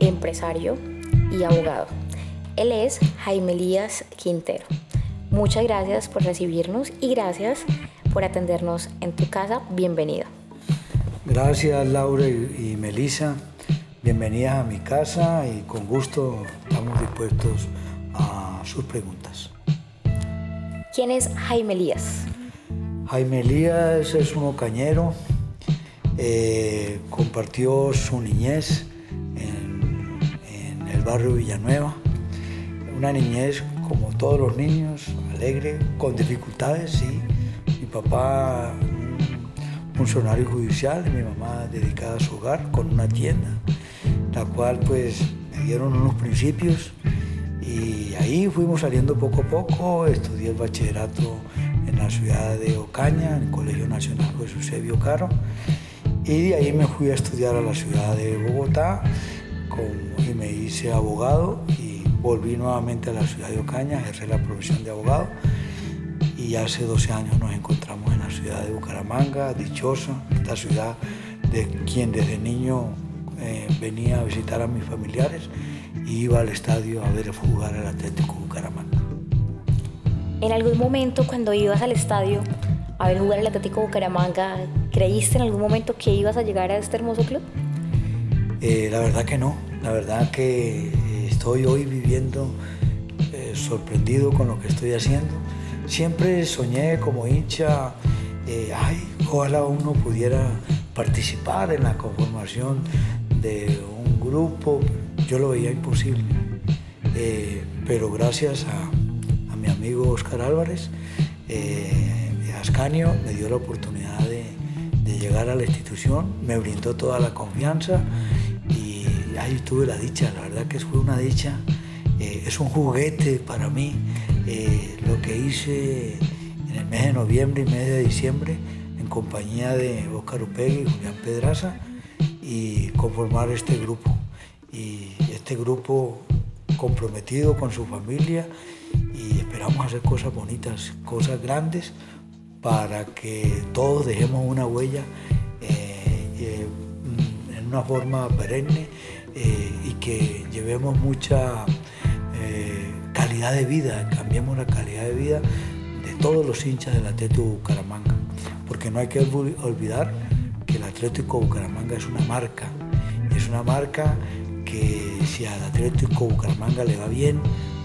empresario y abogado. Él es Jaime Elías Quintero. Muchas gracias por recibirnos y gracias por atendernos en tu casa. Bienvenido. Gracias Laura y, Melissa. Bienvenidas a mi casa y con gusto estamos dispuestos a sus preguntas. ¿Quién es Jaime Elías? Jaime Elías es un ocañero, eh, compartió su niñez en, el barrio Villanueva, una niñez como todos los niños, alegre, con dificultades, sí. Mi papá, un funcionario judicial, mi mamá dedicada a su hogar, con una tienda, la cual pues me dieron unos principios y ahí fuimos saliendo poco a poco, estudié el bachillerato en la ciudad de Ocaña, en el Colegio Nacional José Eusebio Caro, y de ahí me fui a estudiar a la ciudad de Bogotá y me hice abogado volví nuevamente a la ciudad de Ocaña, ejercí la profesión de abogado y hace 12 años nos encontramos en la ciudad de Bucaramanga, dichosa, esta ciudad de quien desde niño eh, venía a visitar a mis familiares y iba al estadio a ver jugar al Atlético Bucaramanga. ¿En algún momento cuando ibas al estadio a ver jugar al Atlético Bucaramanga, creíste en algún momento que ibas a llegar a este hermoso club? Eh, la verdad que no, la verdad que estoy hoy viviendo eh, sorprendido con lo que estoy haciendo. Siempre soñé como hincha, eh, ay, ojalá uno pudiera participar en la conformación de un grupo. Yo lo veía imposible. Eh, pero gracias a, mi amigo Oscar Álvarez Ascanio me dio la oportunidad de, llegar a la institución, me brindó toda la confianza ahí tuve la dicha, la verdad que fue una dicha. Eh, es un juguete para mí eh, lo que hice en el mes de noviembre y mes de diciembre en compañía de Oscar Upegui y Julián Pedraza y conformar este grupo. Y este grupo comprometido con su familia y esperamos hacer cosas bonitas, cosas grandes para que todos dejemos una huella eh, en una forma perenne eh, y que llevemos mucha eh, calidad de vida, cambiemos la calidad de vida de todos los hinchas del Atlético Bucaramanga, porque no hay que olvidar que el Atlético Bucaramanga es una marca, es una marca que si al Atlético Bucaramanga le va bien,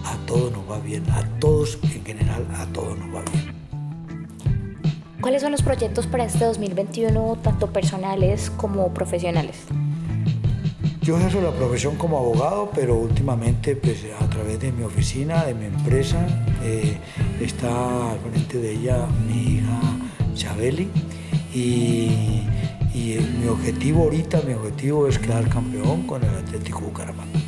a todos nos va bien, a todos en general, a todos nos va bien. ¿Cuáles son los proyectos para este 2021, tanto personales como profesionales? Yo ejerzo la profesión como abogado, pero últimamente pues, a través de mi oficina, de mi empresa, eh, está al frente de ella mi hija Chabeli y, mi objetivo ahorita, mi objetivo es quedar campeón con el Atlético Bucaramanga.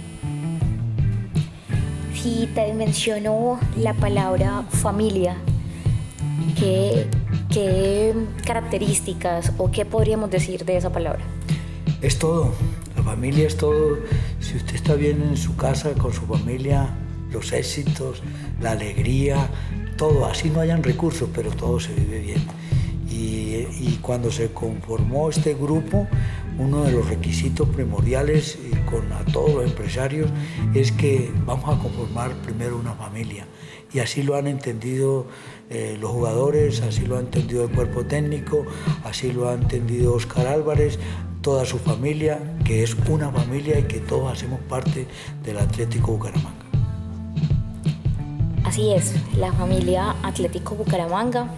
Si te mencionó la palabra familia, ¿qué, ¿qué características o qué podríamos decir de esa palabra? Es todo, familia es todo. Si usted está bien en su casa con su familia, los éxitos, la alegría, todo. Así no hayan recursos, pero todo se vive bien. Y, cuando se conformó este grupo, uno de los requisitos primordiales con a todos los empresarios es que vamos a conformar primero una familia. Y así lo han entendido eh, los jugadores, así lo ha entendido el cuerpo técnico, así lo ha entendido Oscar Álvarez, toda su familia, que es una familia y que todos hacemos parte del Atlético Bucaramanga. Así es, la familia Atlético Bucaramanga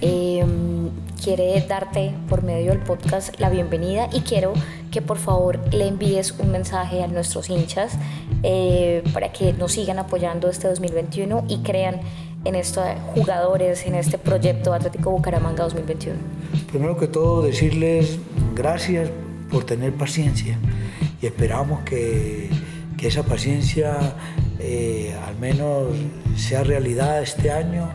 em, quiere darte por medio del podcast la bienvenida y quiero que por favor le envíes un mensaje a nuestros hinchas eh, para que nos sigan apoyando este 2021 y crean en estos jugadores, en este proyecto Atlético Bucaramanga 2021. Primero que todo decirles gracias por tener paciencia y esperamos que, esa paciencia eh, al menos sea realidad este año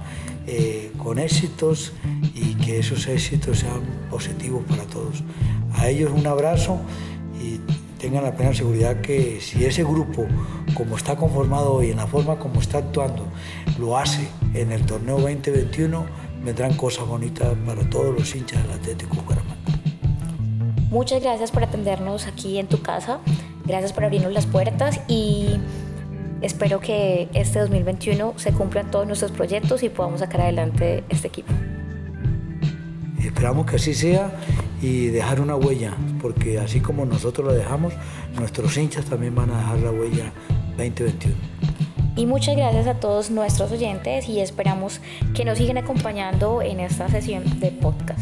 eh, con éxitos y que esos éxitos sean positivos para todos. A ellos un abrazo y tengan la plena seguridad que si ese grupo, como está conformado hoy, en la forma como está actuando, lo hace en el torneo 2021, vendrán cosas bonitas para todos los hinchas del Atlético Bucaramanga. Muchas gracias por atendernos aquí en tu casa. Gracias por abrirnos las puertas y espero que este 2021 se cumplan todos nuestros proyectos y podamos sacar adelante este equipo. Esperamos que así sea y dejar una huella, porque así como nosotros la dejamos, nuestros hinchas también van a dejar la huella 2021. Y muchas gracias a todos nuestros oyentes y esperamos que nos sigan acompañando en esta sesión de podcast.